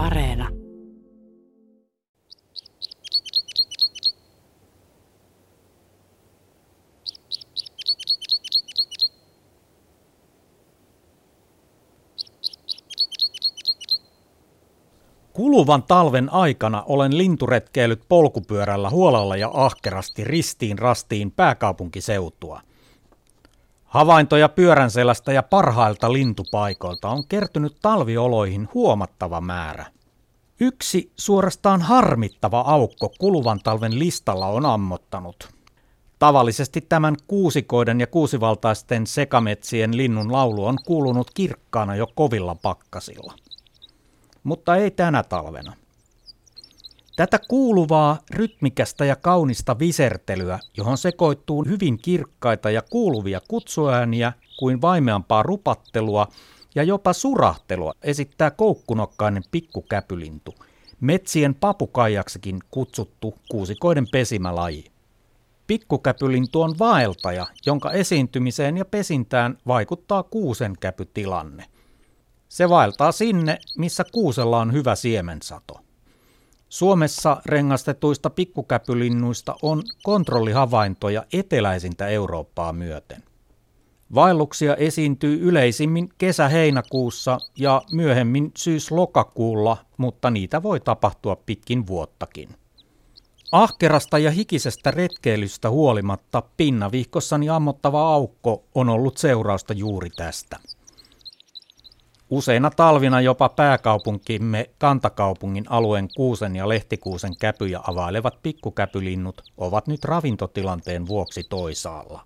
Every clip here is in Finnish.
Areena. Kuluvan talven aikana olen linturetkeillyt polkupyörällä huolella ja ahkerasti ristiin rastiin pääkaupunkiseutua. Havaintoja pyöränselästä ja parhailta lintupaikoilta on kertynyt talvioloihin huomattava määrä. Yksi suorastaan harmittava aukko kuluvan talven listalla on ammottanut. Tavallisesti tämän kuusikoiden ja kuusivaltaisten sekametsien linnun laulu on kuulunut kirkkaana jo kovilla pakkasilla mutta ei tänä talvena. Tätä kuuluvaa, rytmikästä ja kaunista visertelyä, johon sekoittuu hyvin kirkkaita ja kuuluvia kutsuääniä kuin vaimeampaa rupattelua ja jopa surahtelua, esittää koukkunokkainen pikkukäpylintu, metsien papukaijaksikin kutsuttu kuusikoiden pesimälaji. Pikkukäpylintu on vaeltaja, jonka esiintymiseen ja pesintään vaikuttaa kuusenkäpytilanne – se vaeltaa sinne, missä kuusella on hyvä siemensato. Suomessa rengastetuista pikkukäpylinnuista on kontrollihavaintoja eteläisintä Eurooppaa myöten. Vaelluksia esiintyy yleisimmin kesä-heinäkuussa ja myöhemmin syys-lokakuulla, mutta niitä voi tapahtua pitkin vuottakin. Ahkerasta ja hikisestä retkeilystä huolimatta pinnavihkossani ammottava aukko on ollut seurausta juuri tästä. Useina talvina jopa pääkaupunkimme kantakaupungin alueen kuusen ja lehtikuusen käpyjä availevat pikkukäpylinnut ovat nyt ravintotilanteen vuoksi toisaalla.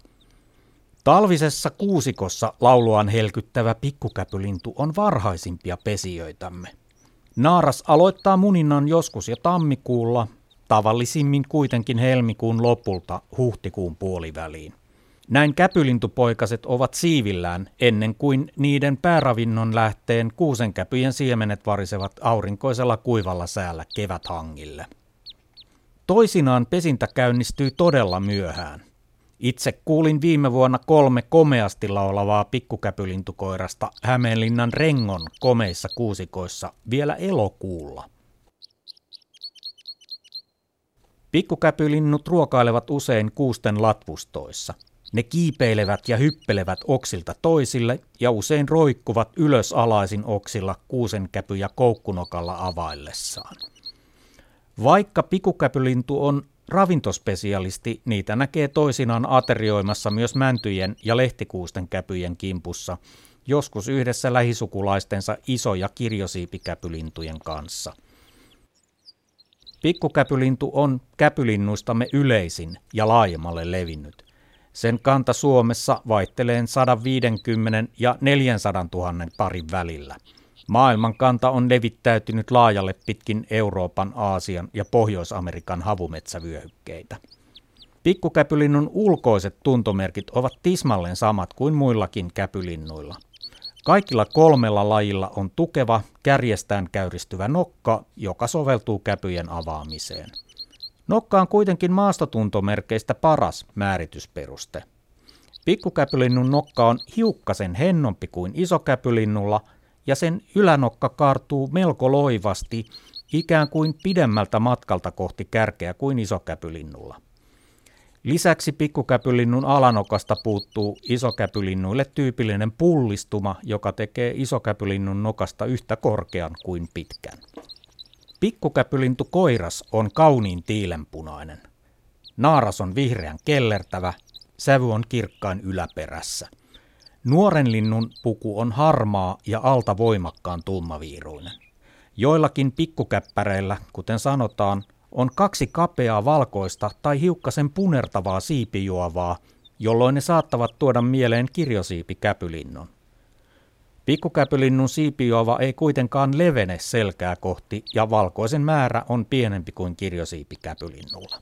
Talvisessa kuusikossa lauluaan helkyttävä pikkukäpylintu on varhaisimpia pesijöitämme. Naaras aloittaa muninnan joskus jo tammikuulla, tavallisimmin kuitenkin helmikuun lopulta huhtikuun puoliväliin. Näin käpylintupoikaset ovat siivillään ennen kuin niiden pääravinnon lähteen kuusenkäpyjen siemenet varisevat aurinkoisella kuivalla säällä keväthangille. Toisinaan pesintä käynnistyy todella myöhään. Itse kuulin viime vuonna kolme komeasti laulavaa pikkukäpylintukoirasta Hämeenlinnan Rengon komeissa kuusikoissa vielä elokuulla. Pikkukäpylinnut ruokailevat usein kuusten latvustoissa – ne kiipeilevät ja hyppelevät oksilta toisille ja usein roikkuvat ylös alaisin oksilla kuusenkäpyjä koukkunokalla availlessaan. Vaikka pikukäpylintu on ravintospesialisti, niitä näkee toisinaan aterioimassa myös mäntyjen ja lehtikuusten käpyjen kimpussa, joskus yhdessä lähisukulaistensa iso- ja kirjosiipikäpylintujen kanssa. Pikkukäpylintu on käpylinnuistamme yleisin ja laajemmalle levinnyt. Sen kanta Suomessa vaihtelee 150 ja 400 000 parin välillä. Maailman kanta on levittäytynyt laajalle pitkin Euroopan, Aasian ja Pohjois-Amerikan havumetsävyöhykkeitä. Pikkukäpylinnun ulkoiset tuntomerkit ovat tismalleen samat kuin muillakin käpylinnuilla. Kaikilla kolmella lajilla on tukeva, kärjestään käyristyvä nokka, joka soveltuu käpyjen avaamiseen. Nokka on kuitenkin maastotuntomerkeistä paras määritysperuste. Pikkukäpylinnun nokka on hiukkasen hennompi kuin isokäpylinnulla ja sen ylänokka kaartuu melko loivasti ikään kuin pidemmältä matkalta kohti kärkeä kuin isokäpylinnulla. Lisäksi pikkukäpylinnun alanokasta puuttuu isokäpylinnuille tyypillinen pullistuma, joka tekee isokäpylinnun nokasta yhtä korkean kuin pitkän. Pikkukäpylintu koiras on kauniin tiilenpunainen. Naaras on vihreän kellertävä, sävy on kirkkain yläperässä. Nuoren linnun puku on harmaa ja alta voimakkaan tummaviiruinen. Joillakin pikkukäppäreillä, kuten sanotaan, on kaksi kapeaa valkoista tai hiukkasen punertavaa siipijuovaa, jolloin ne saattavat tuoda mieleen kirjosiipikäpylinnun. Pikkukäpylinnun siipijuova ei kuitenkaan levene selkää kohti ja valkoisen määrä on pienempi kuin kirjosiipikäpylinnulla.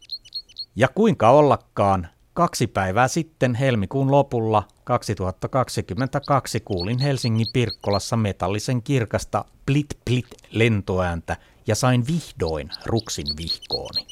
Ja kuinka ollakaan, kaksi päivää sitten helmikuun lopulla 2022 kuulin Helsingin Pirkkolassa metallisen kirkasta plit plit lentoääntä ja sain vihdoin ruksin vihkooni.